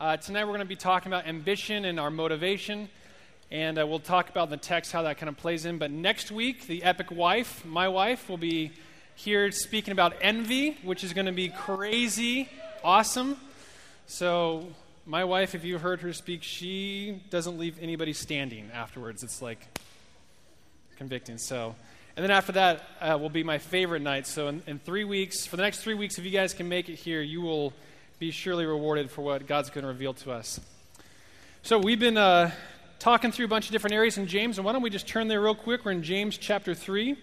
Uh, tonight we're going to be talking about ambition and our motivation, and uh, we'll talk about the text how that kind of plays in. But next week, the epic wife, my wife, will be here speaking about envy, which is going to be crazy awesome. So, my wife, if you heard her speak, she doesn't leave anybody standing afterwards. It's like convicting. So, and then after that uh, will be my favorite night. So, in, in three weeks, for the next three weeks, if you guys can make it here, you will be surely rewarded for what God's going to reveal to us. So, we've been uh, talking through a bunch of different areas in James, and why don't we just turn there real quick? We're in James chapter 3.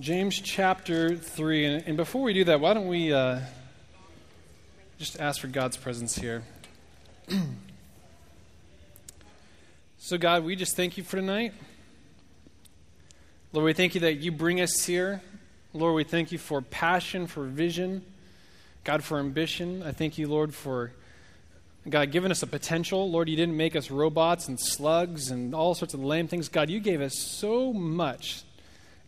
James chapter 3. And, and, before we do that, why don't we uh, just ask for God's presence here? so, God, we just thank you for tonight. Lord, we thank you that you bring us here. Lord, we thank you for passion, for vision, God, for ambition. I thank you, Lord, for God giving us a potential. Lord, you didn't make us robots and slugs and all sorts of lame things. God, you gave us so much,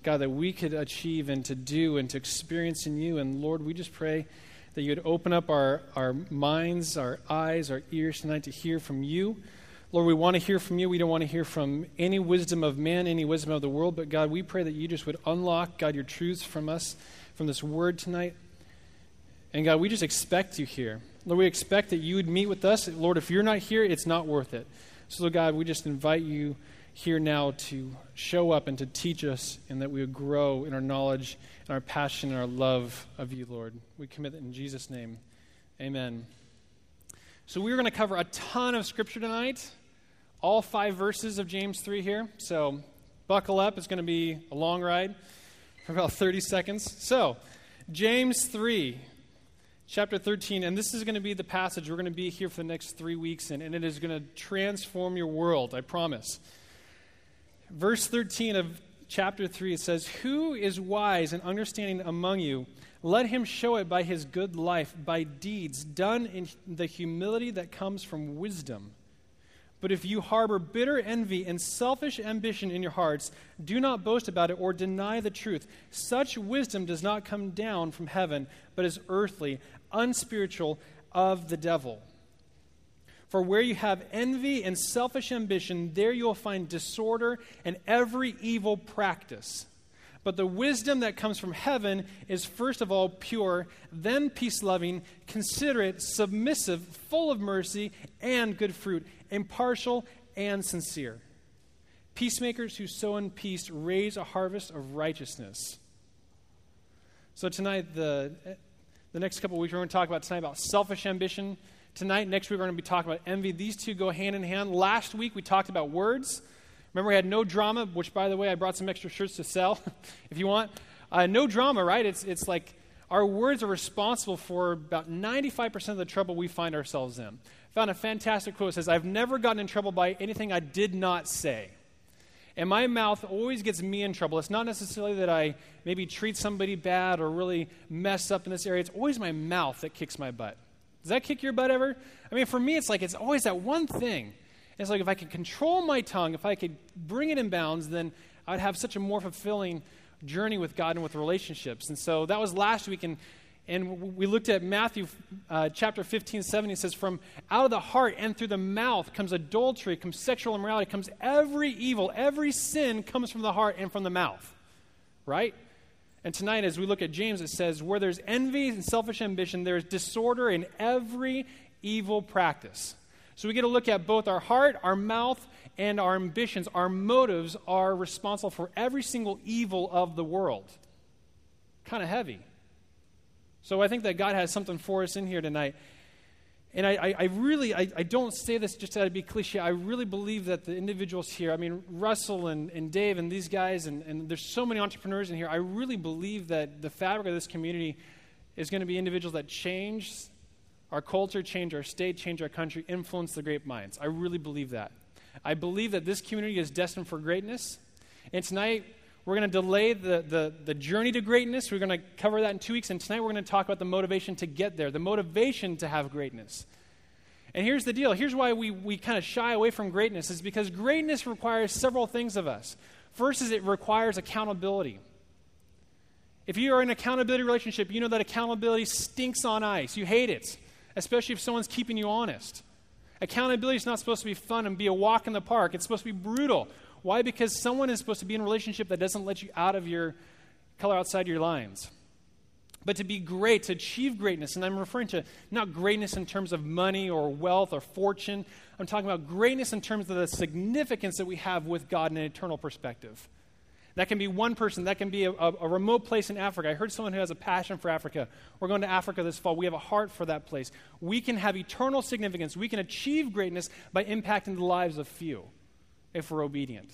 God, that we could achieve and to do and to experience in you. And Lord, we just pray that you would open up our, our minds, our eyes, our ears tonight to hear from you. Lord, we want to hear from you. We don't want to hear from any wisdom of man, any wisdom of the world. But God, we pray that you just would unlock, God, your truths from us, from this word tonight. And God, we just expect you here. Lord, we expect that you would meet with us. Lord, if you're not here, it's not worth it. So, Lord God, we just invite you here now to show up and to teach us, and that we would grow in our knowledge and our passion and our love of you, Lord. We commit it in Jesus' name. Amen. So, we're going to cover a ton of scripture tonight, all five verses of James 3 here. So, buckle up. It's going to be a long ride for about 30 seconds. So, James 3, chapter 13, and this is going to be the passage we're going to be here for the next three weeks in, and it is going to transform your world, I promise. Verse 13 of chapter 3, it says, Who is wise and understanding among you? Let him show it by his good life, by deeds done in the humility that comes from wisdom. But if you harbor bitter envy and selfish ambition in your hearts, do not boast about it or deny the truth. Such wisdom does not come down from heaven, but is earthly, unspiritual, of the devil. For where you have envy and selfish ambition, there you will find disorder and every evil practice. But the wisdom that comes from heaven is first of all pure, then peace loving, considerate, submissive, full of mercy and good fruit, impartial and sincere. Peacemakers who sow in peace raise a harvest of righteousness. So, tonight, the, the next couple weeks, we're going to talk about tonight about selfish ambition. Tonight, next week, we're going to be talking about envy. These two go hand in hand. Last week, we talked about words. Remember, we had no drama, which, by the way, I brought some extra shirts to sell if you want. Uh, no drama, right? It's, it's like our words are responsible for about 95% of the trouble we find ourselves in. Found a fantastic quote. It says, I've never gotten in trouble by anything I did not say. And my mouth always gets me in trouble. It's not necessarily that I maybe treat somebody bad or really mess up in this area. It's always my mouth that kicks my butt. Does that kick your butt ever? I mean, for me, it's like it's always that one thing it's like if I could control my tongue, if I could bring it in bounds, then I'd have such a more fulfilling journey with God and with relationships. And so that was last week, and, and we looked at Matthew uh, chapter 15, 17. It says, From out of the heart and through the mouth comes adultery, comes sexual immorality, comes every evil, every sin comes from the heart and from the mouth. Right? And tonight, as we look at James, it says, Where there's envy and selfish ambition, there's disorder in every evil practice. So we get to look at both our heart, our mouth, and our ambitions. Our motives are responsible for every single evil of the world. Kind of heavy. So I think that God has something for us in here tonight. And I, I, I really, I, I, don't say this just to be cliche. I really believe that the individuals here, I mean, Russell and, and Dave and these guys, and, and there's so many entrepreneurs in here. I really believe that the fabric of this community is going to be individuals that change our culture, change our state, change our country, influence the great minds. I really believe that. I believe that this community is destined for greatness. And tonight, we're going to delay the, the, the journey to greatness. We're going to cover that in two weeks. And tonight, we're going to talk about the motivation to get there, the motivation to have greatness. And here's the deal here's why we, we kind of shy away from greatness, is because greatness requires several things of us. First, is it requires accountability. If you are in an accountability relationship, you know that accountability stinks on ice. You hate it, especially if someone's keeping you honest. Accountability is not supposed to be fun and be a walk in the park. It's supposed to be brutal. Why? Because someone is supposed to be in a relationship that doesn't let you out of your color outside your lines. But to be great, to achieve greatness, and I'm referring to not greatness in terms of money or wealth or fortune. I'm talking about greatness in terms of the significance that we have with God in an eternal perspective. That can be one person. That can be a, a, a, remote place in Africa. I heard someone who has a passion for Africa. We're going to Africa this fall. We have a heart for that place. We can have eternal significance. We can achieve greatness by impacting the lives of few if we're obedient.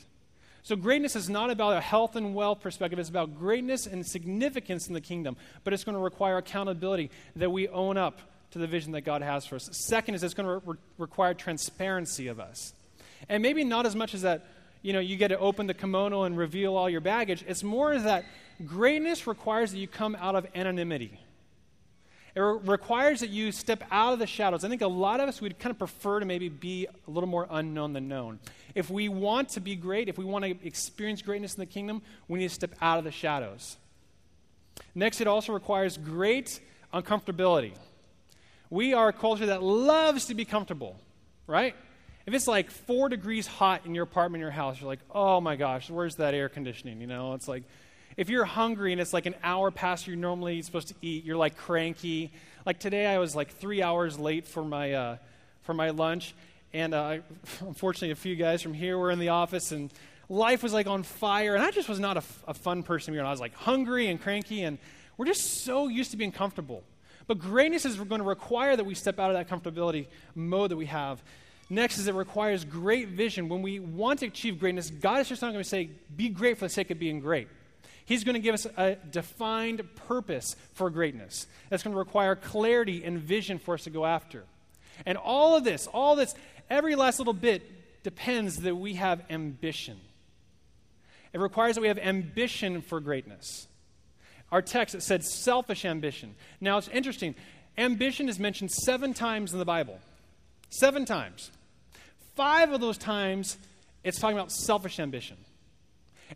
So, greatness is not about a health and wealth perspective. It's about greatness and significance in the kingdom. But it's going to require accountability that we own up to the vision that God has for us. Second is it's going to re- require transparency of us. And maybe not as much as that you know, you get to open the kimono and reveal all your baggage. It's more that greatness requires that you come out of anonymity. It re- requires that you step out of the shadows. I think a lot of us would kind of prefer to maybe be a little more unknown than known. If we want to be great, if we want to experience greatness in the kingdom, we need to step out of the shadows. Next, it also requires great uncomfortability. We are a culture that loves to be comfortable, right? If it's like four degrees hot in your apartment, your house, you're like, oh my gosh, where's that air conditioning? You know, it's like, if you're hungry and it's like an hour past you're normally supposed to eat, you're like cranky. Like today, I was like three hours late for my uh, for my lunch, and uh, unfortunately, a few guys from here were in the office, and life was like on fire, and I just was not a, f- a fun person. And I was like hungry and cranky, and we're just so used to being comfortable. But greatness is going to require that we step out of that comfortability mode that we have Next is it requires great vision. When we want to achieve greatness, God is just not going to say, be great for the sake of being great. He's going to give us a defined purpose for greatness. That's going to require clarity and vision for us to go after. And all of this, all this, every last little bit depends that we have ambition. It requires that we have ambition for greatness. Our text, it said selfish ambition. Now, it's interesting. Ambition is mentioned seven times in the Bible. Seven times. Five of those times, it's talking about selfish ambition.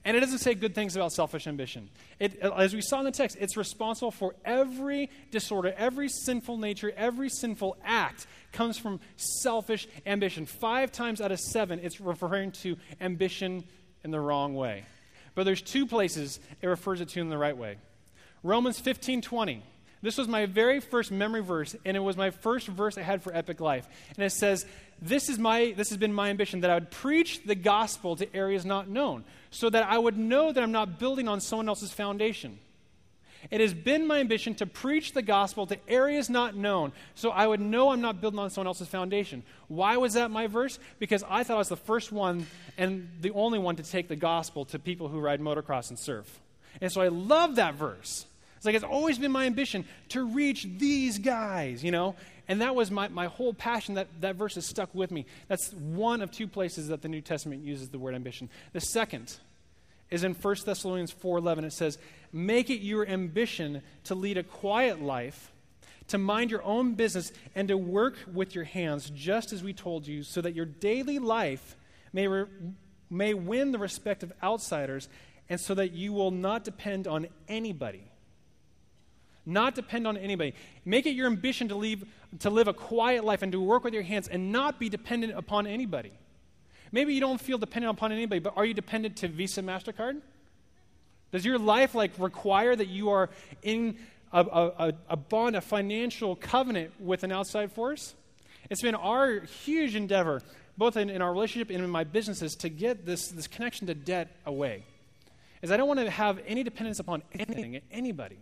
And it doesn't say good things about selfish ambition. It, as we saw in the text, it's responsible for every disorder, every sinful nature, every sinful act comes from selfish ambition. Five times out of seven, it's referring to ambition in the wrong way. But there's two places it refers it to in the right way. Romans 15 20. This was my very first memory verse, and it was my first verse I had for Epic Life. And it says, this, is my, this has been my ambition that I would preach the gospel to areas not known, so that I would know that I'm not building on someone else's foundation. It has been my ambition to preach the gospel to areas not known, so I would know I'm not building on someone else's foundation. Why was that my verse? Because I thought I was the first one and the only one to take the gospel to people who ride motocross and surf. And so I love that verse. It's like it's always been my ambition to reach these guys, you know? And that was my, my whole passion. That, that verse has stuck with me. That's one of two places that the New Testament uses the word ambition. The second is in 1 Thessalonians 4.11. It says, Make it your ambition to lead a quiet life, to mind your own business, and to work with your hands, just as we told you, so that your daily life may, re- may win the respect of outsiders, and so that you will not depend on anybody not depend on anybody. Make it your ambition to, leave, to live a quiet life and to work with your hands and not be dependent upon anybody. Maybe you don't feel dependent upon anybody, but are you dependent to Visa, MasterCard? Does your life like require that you are in a, a, a bond, a financial covenant with an outside force? It's been our huge endeavor, both in, in our relationship and in my businesses, to get this, this connection to debt away. Is I don't want to have any dependence upon anything, anybody.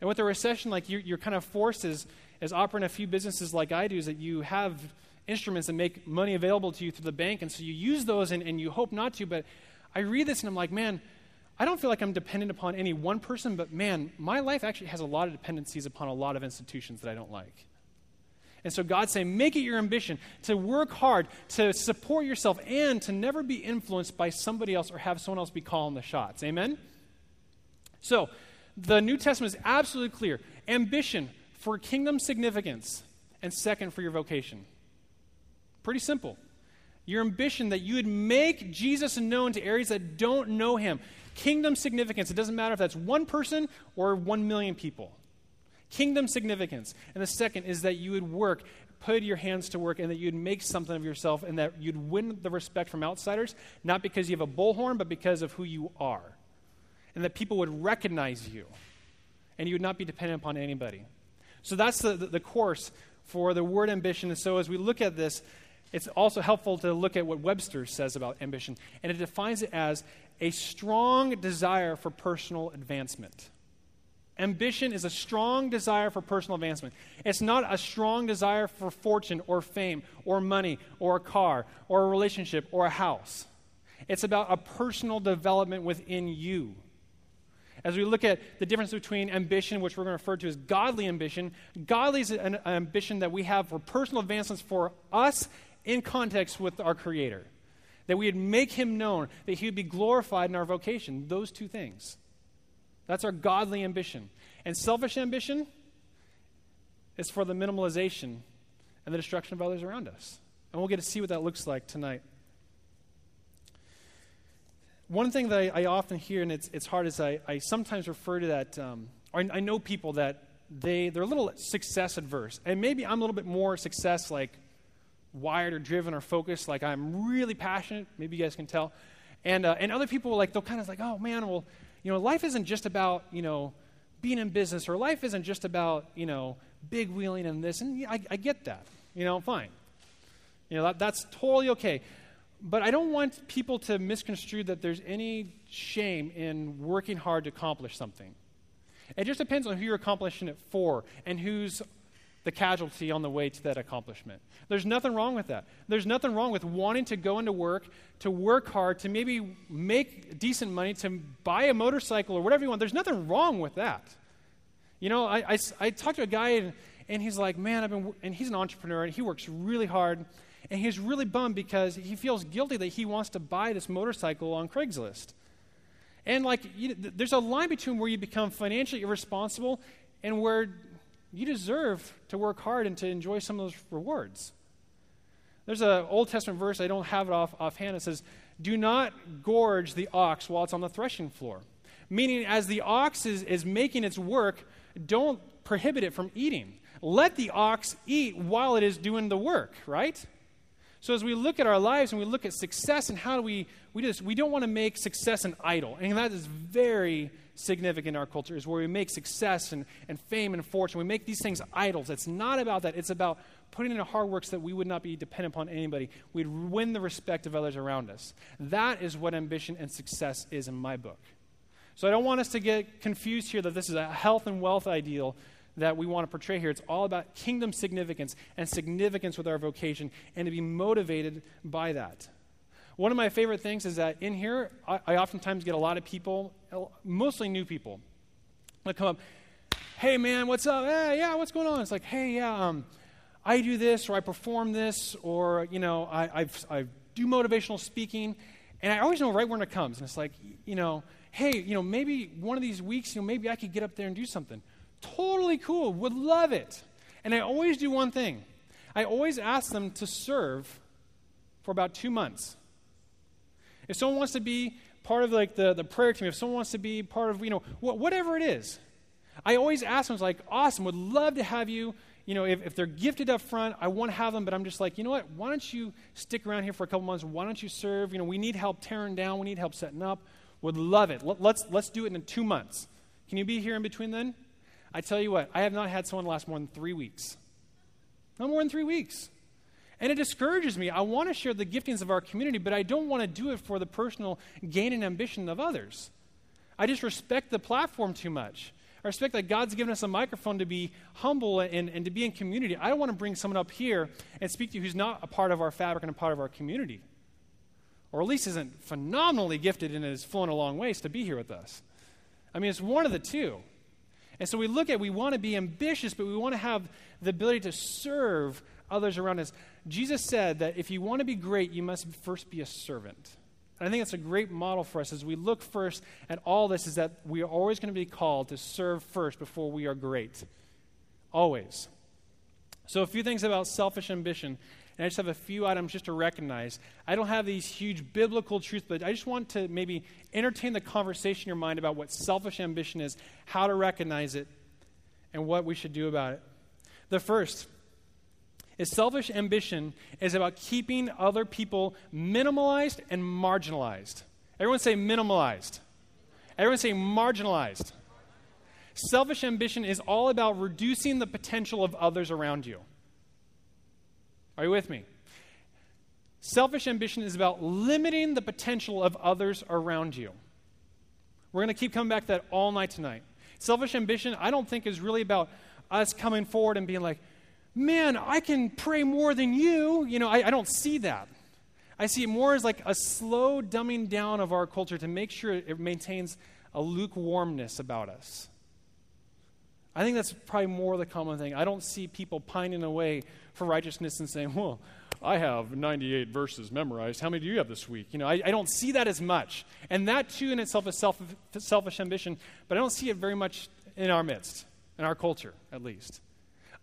And with a recession, like you're, you're kind of forced as, as operating a few businesses like I do, is that you have instruments that make money available to you through the bank, and so you use those and, and you hope not to. But I read this and I'm like, man, I don't feel like I'm dependent upon any one person, but man, my life actually has a lot of dependencies upon a lot of institutions that I don't like. And so God's saying, make it your ambition to work hard, to support yourself, and to never be influenced by somebody else or have someone else be calling the shots. Amen? So, the New Testament is absolutely clear ambition for kingdom significance, and second, for your vocation. Pretty simple. Your ambition that you would make Jesus known to areas that don't know him. Kingdom significance. It doesn't matter if that's one person or one million people. Kingdom significance. And the second is that you would work, put your hands to work, and that you'd make something of yourself, and that you'd win the respect from outsiders, not because you have a bullhorn, but because of who you are. And that people would recognize you, and you would not be dependent upon anybody. So that's the, the, course for the word ambition. And so as we look at this, it's also helpful to look at what Webster says about ambition, and it defines it as a strong desire for personal advancement. Ambition is a strong desire for personal advancement. It's not a strong desire for fortune or fame or money or a car or a relationship or a house. It's about a personal development within you. As we look at the difference between ambition, which we're going to refer to as godly ambition, godly is an ambition that we have for personal advancements for us in context with our Creator. That we would make Him known, that He would be glorified in our vocation. Those two things. That's our godly ambition. And selfish ambition is for the minimalization and the destruction of others around us. And we'll get to see what that looks like tonight. One thing that I, I often hear, and it's, it's hard, is I, I sometimes refer to that, um, I, I know people that they, they're a little success adverse. And maybe I'm a little bit more success like wired or driven or focused. Like I'm really passionate. Maybe you guys can tell. And, uh, and other people, like, they'll kind of like, oh man, well, you know, life isn't just about, you know, being in business or life isn't just about, you know, big wheeling and this. And I, I get that. You know, fine. You know, that, that's totally okay. But I don't want people to misconstrue that there's any shame in working hard to accomplish something. It just depends on who you're accomplishing it for and who's the casualty on the way to that accomplishment. There's nothing wrong with that. There's nothing wrong with wanting to go into work, to work hard, to maybe make decent money, to buy a motorcycle or whatever you want. There's nothing wrong with that. You know, I, I, I talked to a guy and, and he's like, man, I've been, and he's an entrepreneur and he works really hard. And he's really bummed because he feels guilty that he wants to buy this motorcycle on Craigslist. And like, you, there's a line between where you become financially irresponsible and where you deserve to work hard and to enjoy some of those rewards. There's an Old Testament verse, I don't have it off offhand, it says, Do not gorge the ox while it's on the threshing floor. Meaning, as the ox is, is making its work, don't prohibit it from eating. Let the ox eat while it is doing the work, right? So as we look at our lives and we look at success and how do we, we do this, we don't want to make success an idol. And that is very significant in our culture is where we make success and, and fame and fortune. We make these things idols. It's not about that. It's about putting in hard work so that we would not be dependent upon anybody. We'd win the respect of others around us. That is what ambition and success is in my book. So I don't want us to get confused here that this is a health and wealth ideal that we want to portray here. It's all about kingdom significance and significance with our vocation and to be motivated by that. One of my favorite things is that in here, I, I oftentimes get a lot of people, mostly new people, that come up, hey man, what's up? Hey, yeah, what's going on? It's like, hey, yeah, um, I do this or I perform this or, you know, I, I've, I do motivational speaking. And I always know right when it comes. And it's like, you know, hey, you know, maybe one of these weeks, you know, maybe I could get up there and do something. Totally cool. Would love it. And I always do one thing I always ask them to serve for about two months. If someone wants to be part of like the, the prayer team, if someone wants to be part of, you know, wh- whatever it is, I always ask them, it's like, awesome, would love to have you. You know, if, if they're gifted up front, I want to have them, but I'm just like, you know what? Why don't you stick around here for a couple months? Why don't you serve? You know, we need help tearing down. We need help setting up. Would love it. Let, let's, let's do it in two months. Can you be here in between then? I tell you what, I have not had someone last more than three weeks. No more than three weeks. And it discourages me. I want to share the giftings of our community, but I don't want to do it for the personal gain and ambition of others. I just respect the platform too much. I respect that God's given us a microphone to be humble and, and to be in community. I don't want to bring someone up here and speak to you who's not a part of our fabric and a part of our community. Or at least isn't phenomenally gifted and has flown a long ways to be here with us. I mean, it's one of the two. And so we look at, we want to be ambitious, but we want to have the ability to serve others around us. Jesus said that if you want to be great, you must first be a servant. And I think that's a great model for us as we look first at all this is that we are always going to be called to serve first before we are great. Always. So, a few things about selfish ambition And I just have a few items just to recognize. I don't have these huge biblical truths, but I just want to maybe entertain the conversation in your mind about what selfish ambition is, how to recognize it, and what we should do about it. The first is selfish ambition is about keeping other people minimalized and marginalized. Everyone say minimalized. Everyone say marginalized. Selfish ambition is all about reducing the potential of others around you. Are you with me? Selfish ambition is about limiting the potential of others around you. We're going to keep coming back to that all night tonight. Selfish ambition, I don't think, is really about us coming forward and being like, man, I can pray more than you. You know, I, I don't see that. I see it more as like a slow dumbing down of our culture to make sure it maintains a lukewarmness about us. I think that's probably more the common thing. I don't see people pining away for righteousness and saying, well, I have 98 verses memorized. How many do you have this week? You know, I, I don't see that as much. And that, too, in itself is self, selfish ambition, but I don't see it very much in our midst, in our culture, at least.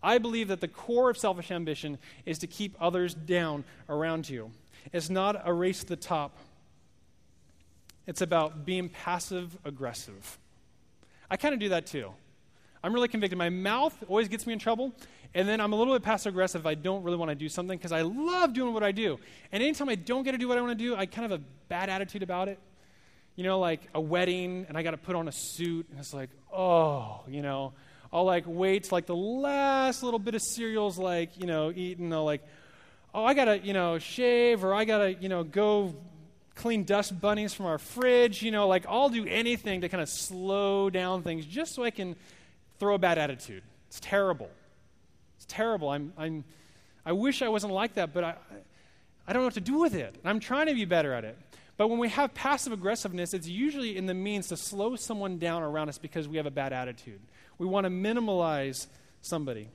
I believe that the core of selfish ambition is to keep others down around you. It's not a race to the top, it's about being passive aggressive. I kind of do that too. I'm really convicted. My mouth always gets me in trouble, and then I'm a little bit passive aggressive I don't really want to do something because I love doing what I do. And anytime I don't get to do what I want to do, I kind of have a bad attitude about it. You know, like a wedding, and I got to put on a suit, and it's like, oh, you know, I'll like wait till like the last little bit of cereal's like, you know, eaten. I'll like, oh, I gotta, you know, shave or I gotta, you know, go clean dust bunnies from our fridge. You know, like I'll do anything to kind of slow down things just so I can throw a bad attitude. It's terrible. Terrible. I'm, I'm, I wish I wasn't like that, but I, I don't know what to do with it. I'm trying to be better at it. But when we have passive aggressiveness, it's usually in the means to slow someone down around us because we have a bad attitude. We want to minimalize somebody.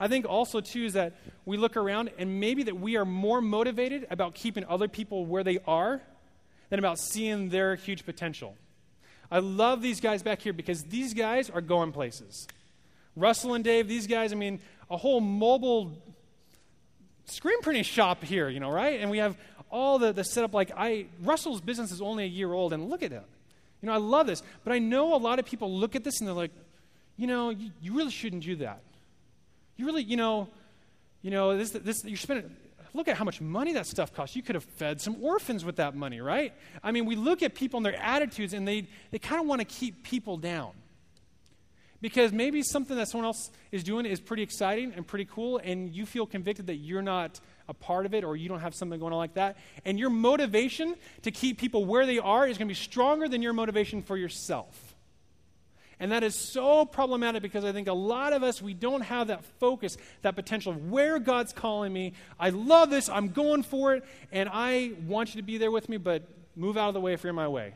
I think also, too, is that we look around and maybe that we are more motivated about keeping other people where they are than about seeing their huge potential. I love these guys back here because these guys are going places. Russell and Dave, these guys, I mean, a whole mobile screen printing shop here, you know, right? And we have all the, the setup. Like, I, Russell's business is only a year old, and look at that. You know, I love this. But I know a lot of people look at this and they're like, you know, you, you really shouldn't do that. You really, you know, you know, this, this, you're spending, look at how much money that stuff costs. You could have fed some orphans with that money, right? I mean, we look at people and their attitudes, and they, they kind of want to keep people down. Because maybe something that someone else is doing is pretty exciting and pretty cool, and you feel convicted that you're not a part of it or you don't have something going on like that. And your motivation to keep people where they are is going to be stronger than your motivation for yourself. And that is so problematic because I think a lot of us, we don't have that focus, that potential of where God's calling me. I love this, I'm going for it, and I want you to be there with me, but move out of the way if you're in my way.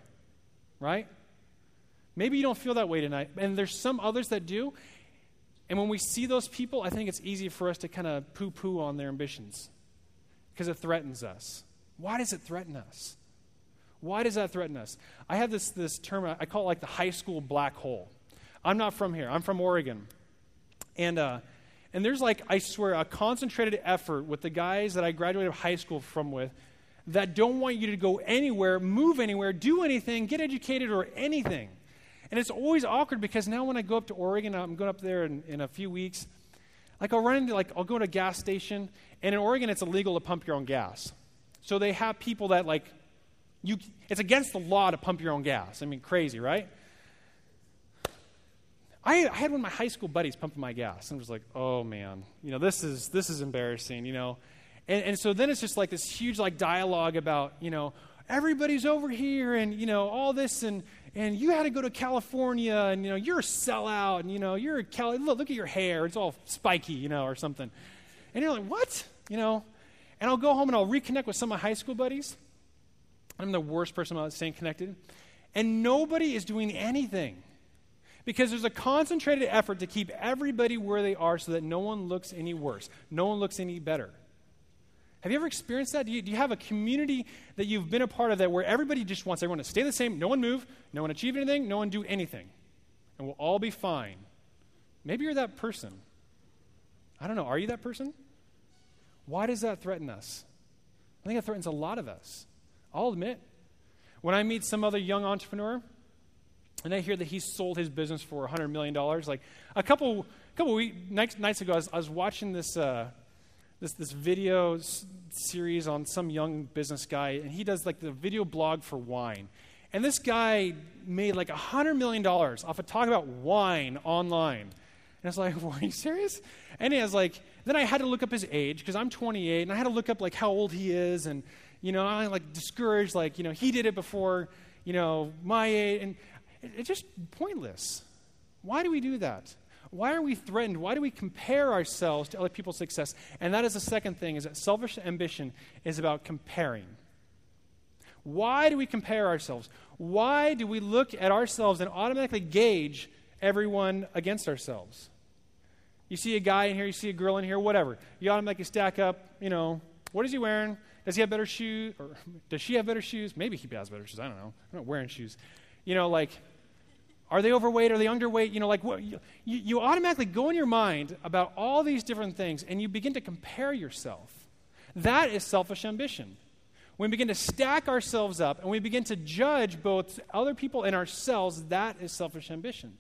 Right? Maybe you don't feel that way tonight, and there's some others that do. And when we see those people, I think it's easy for us to kind of poo poo on their ambitions because it threatens us. Why does it threaten us? Why does that threaten us? I have this, this term, I call it like the high school black hole. I'm not from here. I'm from Oregon. And, uh, and there's like, I swear, a concentrated effort with the guys that I graduated high school from with that don't want you to go anywhere, move anywhere, do anything, get educated, or anything. And it's always awkward because now when I go up to Oregon, I'm going up there in, in a few weeks, like I'll run into, like, I'll go to a gas station, and in Oregon, it's illegal to pump your own gas. So they have people that, like, you, it's against the law to pump your own gas. I mean, crazy, right? I, I, had one of my high school buddies pumping my gas, and I was like, oh man, you know, this is this is embarrassing, you know. And, and so then it's just like this huge like dialogue about, you know, everybody's over here, and you know, all this, and and you had to go to California, and you know, you're a sellout, and you know, you're a Cali. Look, look at your hair, it's all spiky, you know, or something. And you're like, what, you know? And I'll go home and I'll reconnect with some of my high school buddies. I'm the worst person about staying connected, and nobody is doing anything because there's a concentrated effort to keep everybody where they are so that no one looks any worse, no one looks any better. Have you ever experienced that? Do you, do you, have a community that you've been a part of that where everybody just wants everyone to stay the same, no one move, no one achieve anything, no one do anything, and we'll all be fine? Maybe you're that person. I don't know. Are you that person? Why does that threaten us? I think it threatens a lot of us. I'll admit. When I meet some other young entrepreneur and I hear that he sold his business for $100 million, like a couple, couple weeks, nights, nights ago, I was, I was watching this, uh, this, this video s- series on some young business guy, and he does like the video blog for wine. And this guy made like $100 million off of talking about wine online. And I was like, well, are you serious? And he was like, then I had to look up his age because I'm 28, and I had to look up like how old he is, and you know, I'm like discouraged, like you know, he did it before, you know, my age, and it, it's just pointless. Why do we do that? Why are we threatened? Why do we compare ourselves to other people's success? And that is the second thing: is that selfish ambition is about comparing. Why do we compare ourselves? Why do we look at ourselves and automatically gauge everyone against ourselves? You see a guy in here, you see a girl in here, whatever. You automatically stack up, you know, what is he wearing? Does he have better shoes? Or does she have better shoes? Maybe he has better shoes. I don't know. I'm not wearing shoes. You know, like, are they overweight? Are they underweight? You know, like, what, you, you automatically go in your mind about all these different things and you begin to compare yourself. That is selfish ambition. When we begin to stack ourselves up and we begin to judge both other people and ourselves, that is selfish ambition.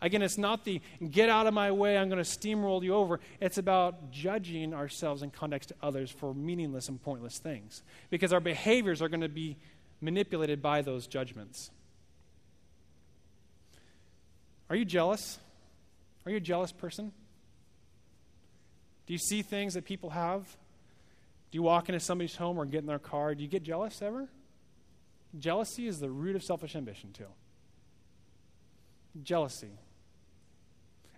Again, it's not the get out of my way, I'm going to steamroll you over. It's about judging ourselves in context to others for meaningless and pointless things. Because our behaviors are going to be manipulated by those judgments. Are you jealous? Are you a jealous person? Do you see things that people have? Do you walk into somebody's home or get in their car? Do you get jealous ever? Jealousy is the root of selfish ambition, too. Jealousy.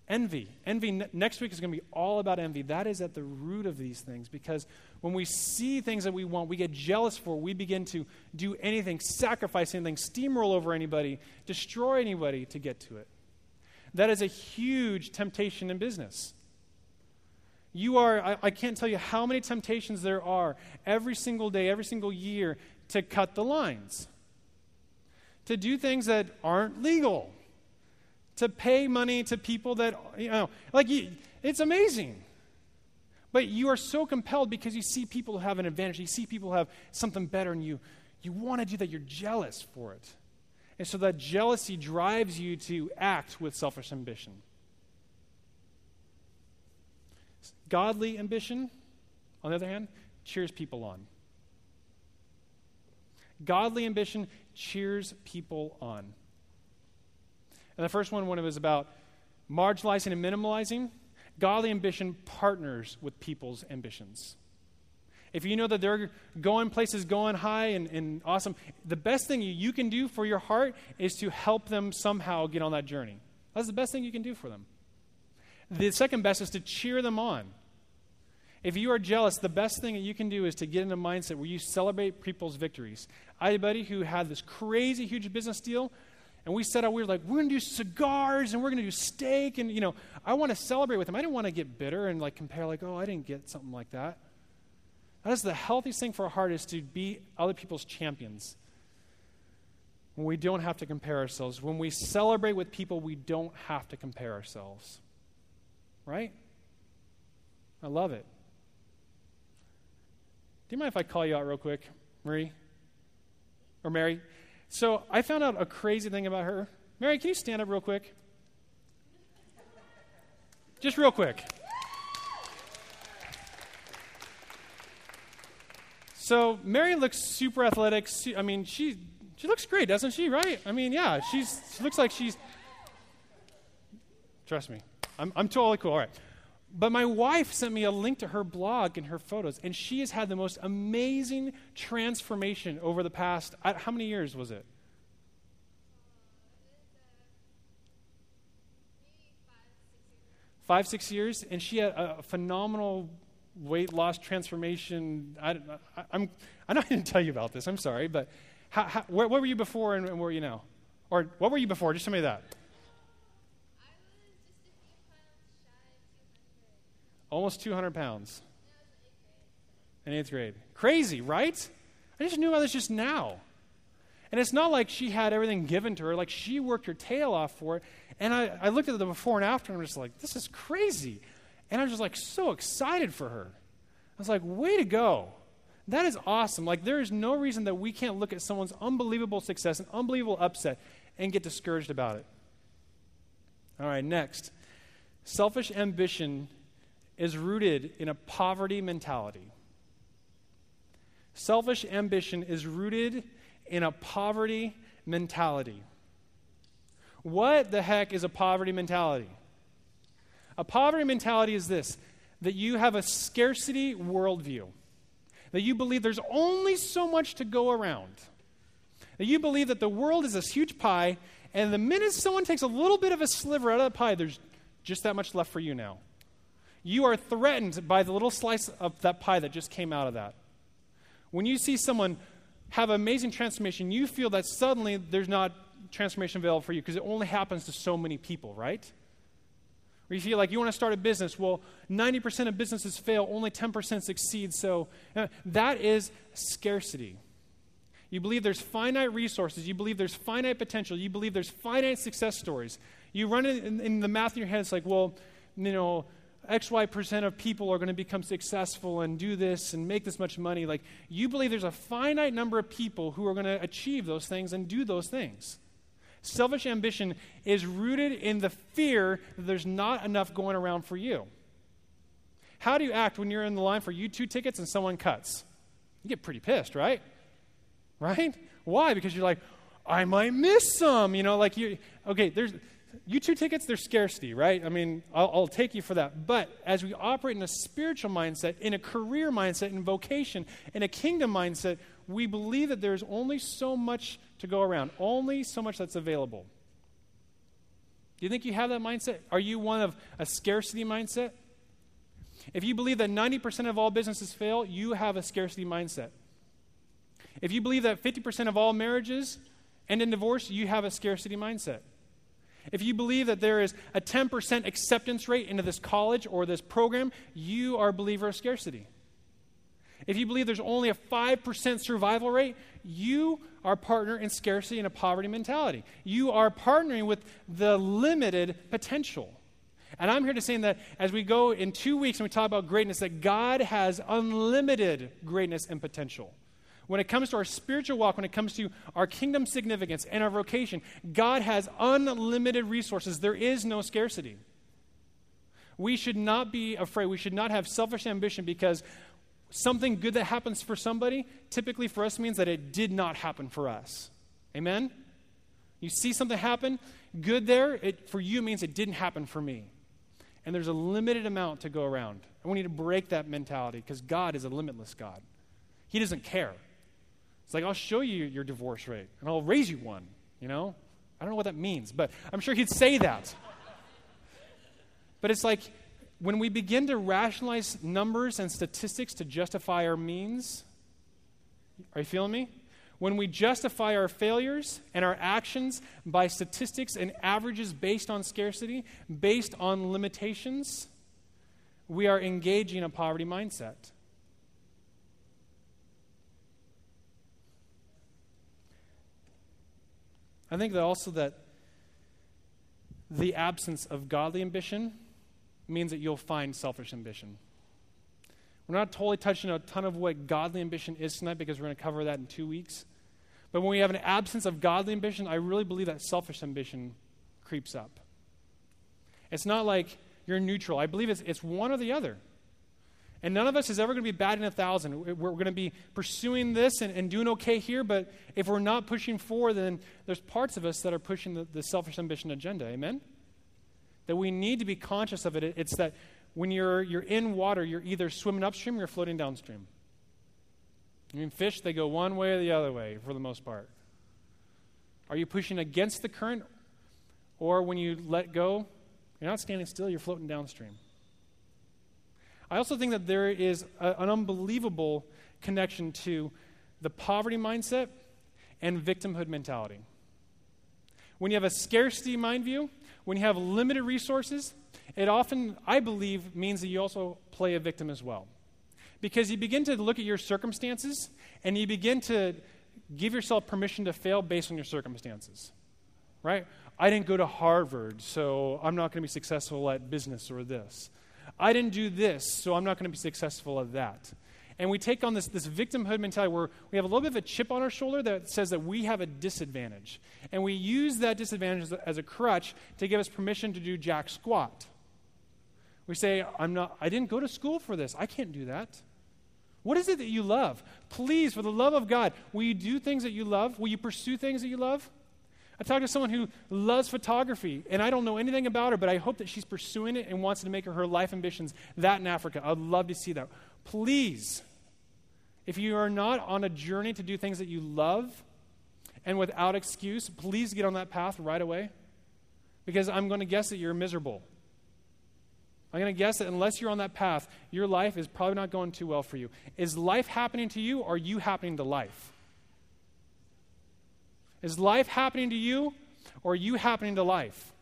Envy. Envy, next week is going to be all about envy. That is at the root of these things because when we see things that we want, we get jealous for, we begin to do anything, sacrifice anything, steamroll over anybody, destroy anybody to get to it. That is a huge temptation in business. You are, I, I can't tell you how many temptations there are every single day, every single year to cut the lines, to do things that aren't legal to pay money to people that, you know, like it's amazing. But you are so compelled because you see people have an advantage. You see people have something better, and you, you want to do that. You're jealous for it. And so that jealousy drives you to act with selfish ambition. Godly ambition, on the other hand, cheers people on. Godly ambition cheers people on. And the first one, when it was about marginalizing and minimalizing, godly ambition partners with people's ambitions. If you know that they're going places, going high and, and awesome, the best thing you, can do for your heart is to help them somehow get on that journey. That's the best thing you can do for them. The second best is to cheer them on. If you are jealous, the best thing that you can do is to get in a mindset where you celebrate people's victories. I had a buddy who had this crazy huge business deal and we set out, we were like, we're going to do cigars and we're going to do steak. And, you know, I want to celebrate with him. I didn't want to get bitter and like compare, like, oh, I didn't get something like that. That is the healthiest thing for our heart is to be other people's champions. When we don't have to compare ourselves. When we celebrate with people, we don't have to compare ourselves. Right? I love it. Do you mind if I call you out real quick, Marie? Or Mary? So I found out a crazy thing about her. Mary, can you stand up real quick? Just real quick. So Mary looks super athletic. I mean, she she looks great, doesn't she? Right? I mean, yeah, she's she looks like she's. Trust me, I'm I'm totally cool. All right, but my wife sent me a link to her blog and her photos, and she has had the most amazing transformation over the past, how many years was it? Five, six years, and she had a phenomenal weight loss transformation. I, I, I'm, I know I didn't tell you about this. I'm sorry, but how, how, where, where, were you before and, and where are you now? Or what were you before? Just tell me that. Almost 200 pounds. In eighth grade. Crazy, right? I just knew about this just now. And it's not like she had everything given to her, like she worked her tail off for it. And I, I looked at the before and after, and I'm just like, this is crazy. And I'm just like so excited for her. I was like, way to go. That is awesome. Like, there is no reason that we can't look at someone's unbelievable success and unbelievable upset and get discouraged about it. All right, next. Selfish ambition is rooted in a poverty mentality. Selfish ambition is rooted in a poverty mentality. What the heck is a poverty mentality? A poverty mentality is this that you have a scarcity worldview, that you believe there's only so much to go around, that you believe that the world is this huge pie, and the minute someone takes a little bit of a sliver out of the pie, there's just that much left for you now. You are threatened by the little slice of that pie that just came out of that. When you see someone have amazing transformation, you feel that suddenly there's not transformation available for you because it only happens to so many people, right? Or you feel like you want to start a business, well, 90% of businesses fail, only 10% succeed. So uh, that is scarcity. You believe there's finite resources. You believe there's finite potential. You believe there's finite success stories. You run it in, in the math in your head. It's like, well, you know, X, Y percent of people are going to become successful and do this and make this much money. Like, you believe there's a finite number of people who are going to achieve those things and do those things. Selfish ambition is rooted in the fear that there's not enough going around for you. How do you act when you're in the line for U2 tickets and someone cuts? You get pretty pissed, right? Right? Why? Because you're like, I might miss some. You know, like you, okay, there's U2 tickets, there's scarcity, right? I mean, I'll, I'll, take you for that. But as we operate in a spiritual mindset, in a career mindset, in vocation, in a kingdom mindset, we believe that there's only so much to go around, only so much that's available. Do you think you have that mindset? Are you one of a scarcity mindset? If you believe that 90% of all businesses fail, you have a scarcity mindset. If you believe that 50% of all marriages end in divorce, you have a scarcity mindset. If you believe that there is a 10% acceptance rate into this college or this program, you are a believer of scarcity. If you believe there's only a 5% survival rate, you are partner in scarcity and a poverty mentality. You are partnering with the limited potential. And I'm here to say that as we go in two weeks and we talk about greatness, that God has unlimited greatness and potential. When it comes to our spiritual walk, when it comes to our kingdom significance and our vocation, God has unlimited resources. There is no scarcity. We should not be afraid. We should not have selfish ambition because something good that happens for somebody typically for us means that it did not happen for us. Amen? You see something happen, good there, it, for you means it didn't happen for me. And there's a limited amount to go around. And we need to break that mentality because God is a limitless God. He doesn't care. It's like, I'll show you your divorce rate and I'll raise you one, you know? I don't know what that means, but I'm sure he'd say that. but it's like when we begin to rationalize numbers and statistics to justify our means, are you feeling me? When we justify our failures and our actions by statistics and averages based on scarcity, based on limitations, we are engaging a poverty mindset. I think that also that the absence of godly ambition means that you'll find selfish ambition. We're not totally touching a ton of what godly ambition is tonight because we're going to cover that in two weeks. But when we have an absence of godly ambition, I really believe that selfish ambition creeps up. It's not like you're neutral. I believe it's, it's one or the other. And none of us is ever going to be batting a thousand. We're, we're going to be pursuing this and, and, doing okay here, but if we're not pushing forward, then there's parts of us that are pushing the, the selfish ambition agenda. Amen? That we need to be conscious of it. It's that when you're, you're in water, you're either swimming upstream or you're floating downstream. I mean, fish, they go one way or the other way for the most part. Are you pushing against the current? Or when you let go, you're not standing still, you're floating downstream. I also think that there is a, an unbelievable connection to the poverty mindset and victimhood mentality. When you have a scarcity mind view, when you have limited resources, it often, I believe, means that you also play a victim as well. Because you begin to look at your circumstances and you begin to give yourself permission to fail based on your circumstances. Right? I didn't go to Harvard, so I'm not going to be successful at business or this. I didn't do this, so I'm not going to be successful at that. And we take on this, this victimhood mentality where we have a little bit of a chip on our shoulder that says that we have a disadvantage. And we use that disadvantage as a, as a crutch to give us permission to do jack squat. We say, I'm not, I didn't go to school for this. I can't do that. What is it that you love? Please, for the love of God, will you do things that you love? Will you pursue things that you love? I talked to someone who loves photography, and I don't know anything about her, but I hope that she's pursuing it and wants to make her, her life ambitions that in Africa. I'd love to see that. Please, if you are not on a journey to do things that you love and without excuse, please get on that path right away. Because I'm going to guess that you're miserable. I'm going to guess that unless you're on that path, your life is probably not going too well for you. Is life happening to you or are you happening to life? Is life happening to you or are you happening to life?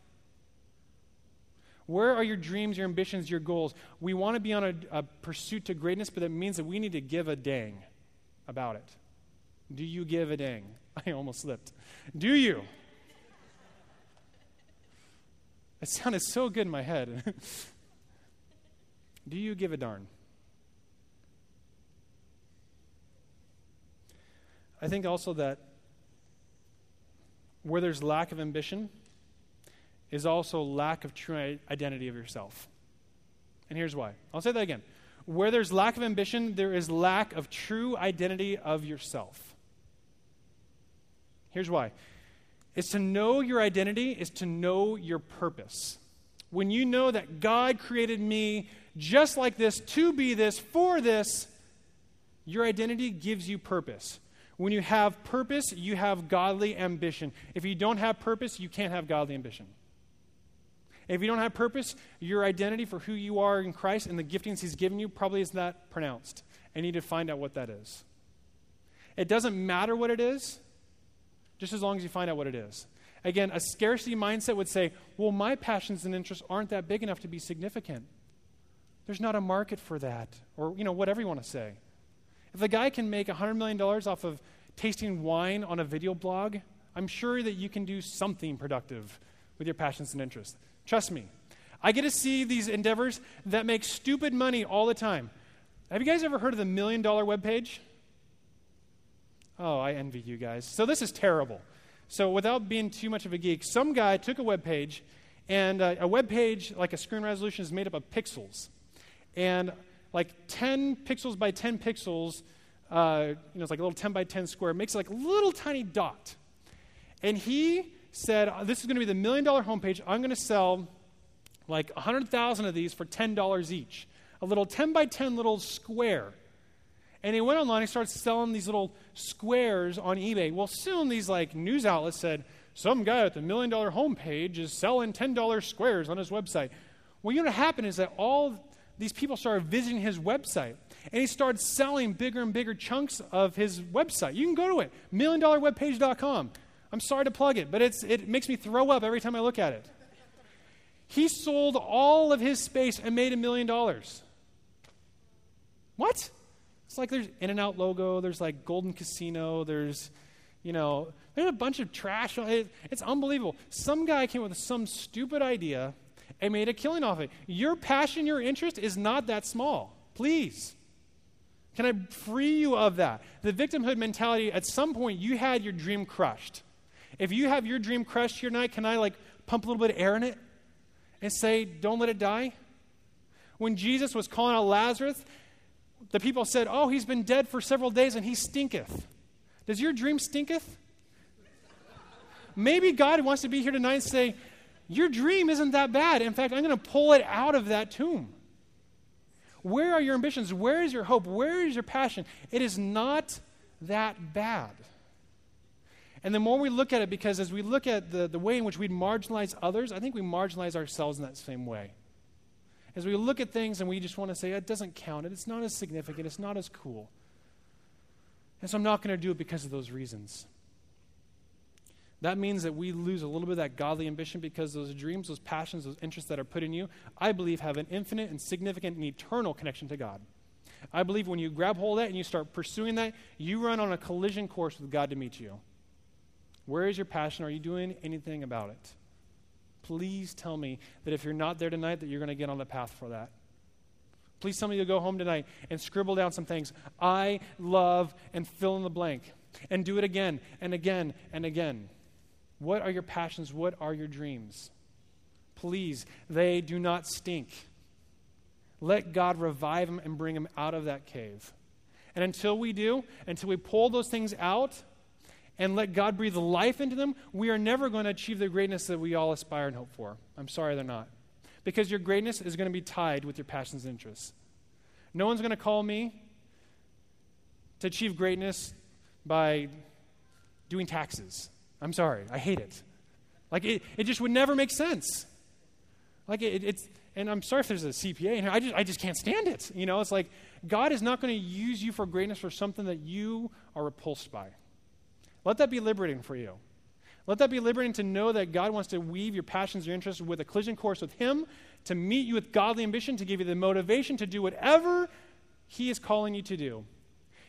Where are your dreams, your ambitions, your goals? We want to be on a, a, pursuit to greatness, but that means that we need to give a dang about it. Do you give a dang? I almost slipped. Do you? It sounded so good in my head. Do you give a darn? I think also that where there's lack of ambition, is also lack of true identity of yourself. And here's why. I'll say that again. Where there's lack of ambition, there is lack of true identity of yourself. Here's why. It's to know your identity is to know your purpose. When you know that God created me just like this, to be this, for this, your identity gives you purpose. When you have purpose, you have godly ambition. If you don't have purpose, you can't have godly ambition. If you don't have purpose, your identity for who you are in Christ and the giftings He's given you probably is not pronounced. And you need to find out what that is. It doesn't matter what it is, just as long as you find out what it is. Again, a scarcity mindset would say, well, my passions and interests aren't that big enough to be significant. There's not a market for that, or, you know, whatever you want to say. If a guy can make $100 million off of tasting wine on a video blog, I'm sure that you can do something productive with your passions and interests. Trust me. I get to see these endeavors that make stupid money all the time. Have you guys ever heard of the million dollar webpage? Oh, I envy you guys. So this is terrible. So without being too much of a geek, some guy took a web page, and uh, a web page, like a screen resolution, is made up of pixels. And like 10 pixels by 10 pixels, uh, you know, it's like a little 10 by 10 square, makes like a little tiny dot. And he said, uh, This is going to be the million dollar homepage. I'm going to sell like 100,000 of these for $10 each. A little 10 by 10 little square. And he went online and started selling these little squares on eBay. Well, soon these like news outlets said, some guy with a million dollar homepage is selling $10 squares on his website. Well, you know what happened is that all these people started visiting his website. And he started selling bigger and bigger chunks of his website. You can go to it, milliondollarwebpage.com. I'm sorry to plug it, but it's, it makes me throw up every time I look at it. He sold all of his space and made a million dollars. What? It's like there's In-N-Out logo, there's like Golden Casino, there's, you know, there's a bunch of trash. It, it's unbelievable. Some guy came with some stupid idea and made a killing off it. Your passion, your interest is not that small. Please. Can I free you of that? The victimhood mentality, at some point, you had your dream crushed. If you have your dream crushed here tonight, can I like pump a little bit of air in it and say, don't let it die? When Jesus was calling out Lazarus, the people said, Oh, he's been dead for several days and he stinketh. Does your dream stinketh? Maybe God wants to be here tonight and say, Your dream isn't that bad. In fact, I'm going to pull it out of that tomb. Where are your ambitions? Where is your hope? Where is your passion? It is not that bad. And the more we look at it, because as we look at the, the way in which we marginalize others, I think we marginalize ourselves in that same way. As we look at things and we just want to say, it doesn't count, it's not as significant, it's not as cool. And so I'm not going to do it because of those reasons. That means that we lose a little bit of that godly ambition because those dreams, those passions, those interests that are put in you, I believe have an infinite and significant and eternal connection to God. I believe when you grab hold of that and you start pursuing that, you run on a collision course with God to meet you. Where is your passion? Are you doing anything about it? Please tell me that if you're not there tonight, that you're going to get on the path for that. Please, somebody will go home tonight and scribble down some things. I love and fill in the blank. And do it again and again and again. What are your passions? What are your dreams? Please, they do not stink. Let God revive them and bring them out of that cave. And until we do, until we pull those things out and let God breathe life into them, we are never going to achieve the greatness that we all aspire and hope for. I'm sorry they're not. Because your greatness is going to be tied with your passions and interests. No one's going to call me to achieve greatness by doing taxes. I'm sorry, I hate it. Like, it, it just would never make sense. Like, it, it's, and I'm sorry if there's a CPA in here, I just, I just can't stand it. You know, it's like God is not going to use you for greatness for something that you are repulsed by. Let that be liberating for you. Let that be liberating to know that God wants to weave your passions, your interests with a collision course with Him, to meet you with godly ambition, to give you the motivation to do whatever He is calling you to do.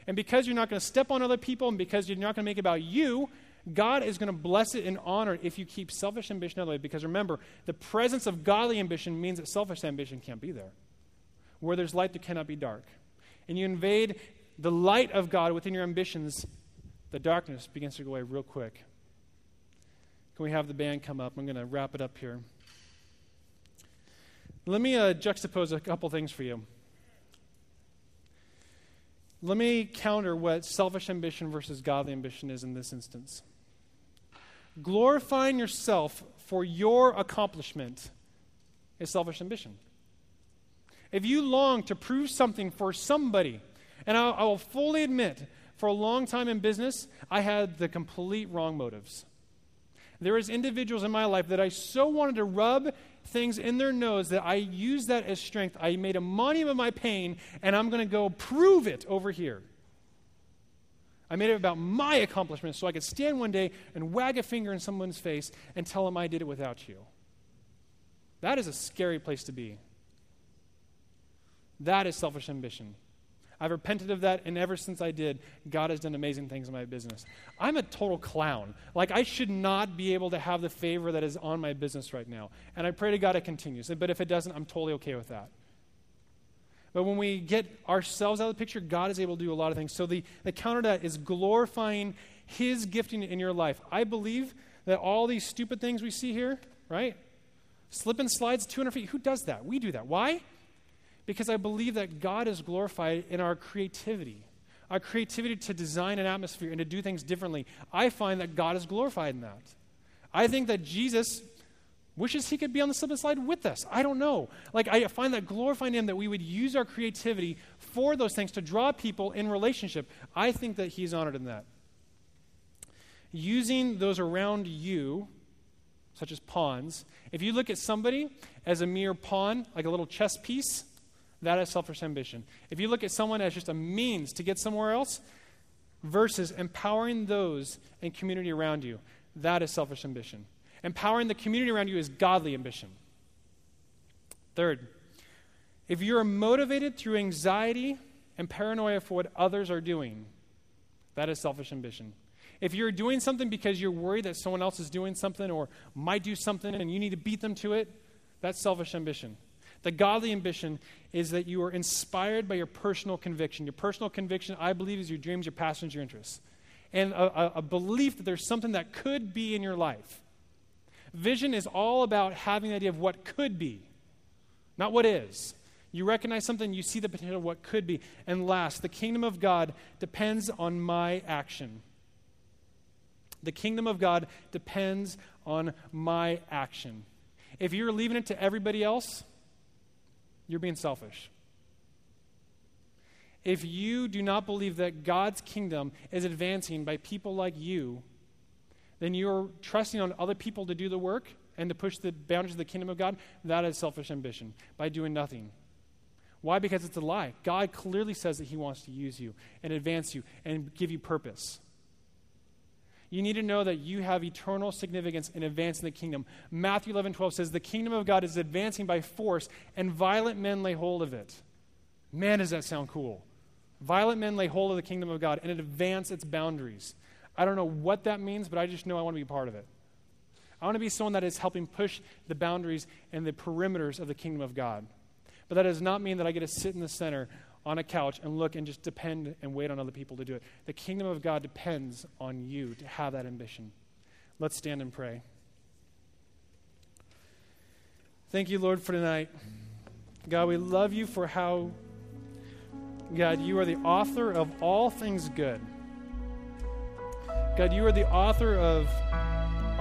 And because you're not going to step on other people and because you're not going to make it about you, God is going to bless it and honor it if you keep selfish ambition out of the way. Because remember, the presence of godly ambition means that selfish ambition can't be there. Where there's light, there cannot be dark. And you invade the light of God within your ambitions, the darkness begins to go away real quick. Can we have the band come up? I'm going to wrap it up here. Let me uh, juxtapose a couple things for you. Let me counter what selfish ambition versus godly ambition is in this instance. Glorifying yourself for your accomplishment is selfish ambition. If you long to prove something for somebody, and I, I will fully admit, for a long time in business, I had the complete wrong motives. There is individuals in my life that I so wanted to rub things in their nose that I used that as strength. I made a monument of my pain, and I'm going to go prove it over here. I made it about my accomplishments so I could stand one day and wag a finger in someone's face and tell them I did it without you. That is a scary place to be. That is selfish ambition. I've repented of that, and ever since I did, God has done amazing things in my business. I'm a total clown. Like, I should not be able to have the favor that is on my business right now. And I pray to God it continues. But if it doesn't, I'm totally okay with that. But when we get ourselves out of the picture, God is able to do a lot of things. So the, the counter to that is glorifying His gifting in your life. I believe that all these stupid things we see here, right? Slip and slides 200 feet. Who does that? We do that. Why? Because I believe that God is glorified in our creativity, our creativity to design an atmosphere and to do things differently. I find that God is glorified in that. I think that Jesus wishes he could be on the and slide with us. I don't know. Like, I find that glorifying him that we would use our creativity for those things to draw people in relationship. I think that he's honored in that. Using those around you, such as pawns, if you look at somebody as a mere pawn, like a little chess piece, that is selfish ambition. If you look at someone as just a means to get somewhere else versus empowering those and community around you, that is selfish ambition. Empowering the community around you is godly ambition. Third, if you're motivated through anxiety and paranoia for what others are doing, that is selfish ambition. If you're doing something because you're worried that someone else is doing something or might do something and you need to beat them to it, that's selfish ambition. The godly ambition is that you are inspired by your personal conviction. Your personal conviction, I believe, is your dreams, your passions, your interests. And a, a, belief that there's something that could be in your life. Vision is all about having the idea of what could be, not what is. You recognize something, you see the potential of what could be. And last, the kingdom of God depends on my action. The kingdom of God depends on my action. If you're leaving it to everybody else, you're being selfish. If you do not believe that God's kingdom is advancing by people like you, then you're trusting on other people to do the work and to push the boundaries of the kingdom of God. That is selfish ambition by doing nothing. Why? Because it's a lie. God clearly says that He wants to use you and advance you and give you purpose. You need to know that you have eternal significance in advancing the kingdom. Matthew 11, 12 says, The kingdom of God is advancing by force, and violent men lay hold of it. Man, does that sound cool. Violent men lay hold of the kingdom of God and advance its boundaries. I don't know what that means, but I just know I want to be part of it. I want to be someone that is helping push the boundaries and the perimeters of the kingdom of God. But that does not mean that I get to sit in the center on a couch and look and just depend and wait on other people to do it. The kingdom of God depends on you to have that ambition. Let's stand and pray. Thank you, Lord, for tonight. God, we love you for how, God, you are the author of all things good. God, you are the author of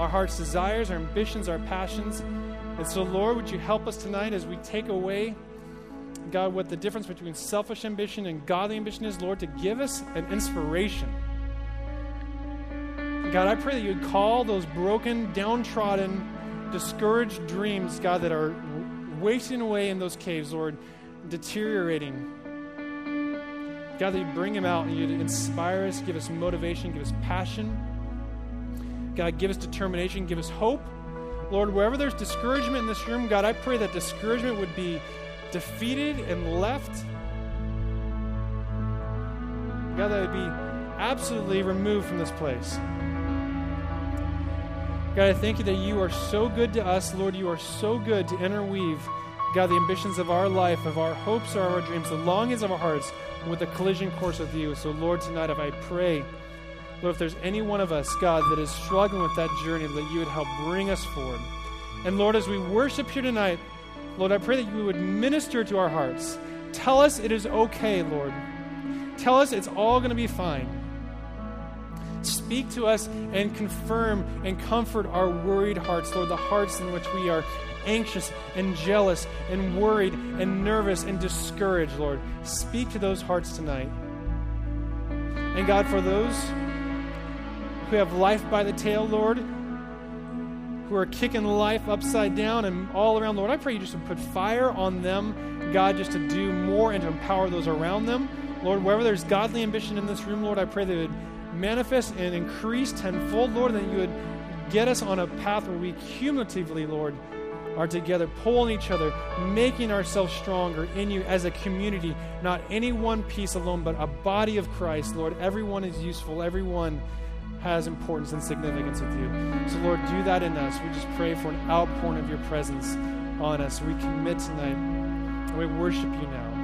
our heart's desires, our ambitions, our passions. And so, Lord, would you help us tonight as we take away, God, what the difference between selfish ambition and godly ambition is, Lord, to give us an inspiration. God, I pray that you would call those broken, downtrodden, discouraged dreams, God, that are wasting away in those caves, Lord, deteriorating. God, that you bring them out and you inspire us, give us motivation, give us passion. God, give us determination, give us hope. Lord, wherever there's discouragement in this room, God, I pray that discouragement would be defeated and left. God, that would be absolutely removed from this place. God, I thank you that you are so good to us. Lord, you are so good to interweave, God, the ambitions of our life, of our hopes, or our dreams, the longings of our hearts with a collision course with you. So, Lord, tonight, if I pray, Lord, if there's any one of us, God, that is struggling with that journey, that you would help bring us forward. And Lord, as we worship here tonight, Lord, I pray that you would minister to our hearts. Tell us it is okay, Lord. Tell us it's all going to be fine. Speak to us and confirm and comfort our worried hearts, Lord, the hearts in which we are anxious and jealous and worried and nervous and discouraged, Lord. Speak to those hearts tonight. And God, for those who have life by the tail, Lord, who are kicking life upside down and all around, Lord, I pray you just to put fire on them, God, just to do more and to empower those around them. Lord, wherever there's godly ambition in this room, Lord, I pray that it would manifest and increase tenfold, Lord, that you would get us on a path where we cumulatively, Lord, are together, pulling each other, making ourselves stronger in you as a community, not any one piece alone, but a body of Christ, Lord. Everyone is useful, everyone has importance and significance with you. So, Lord, do that in us. We just pray for an outpouring of your presence on us. We commit tonight, we worship you now.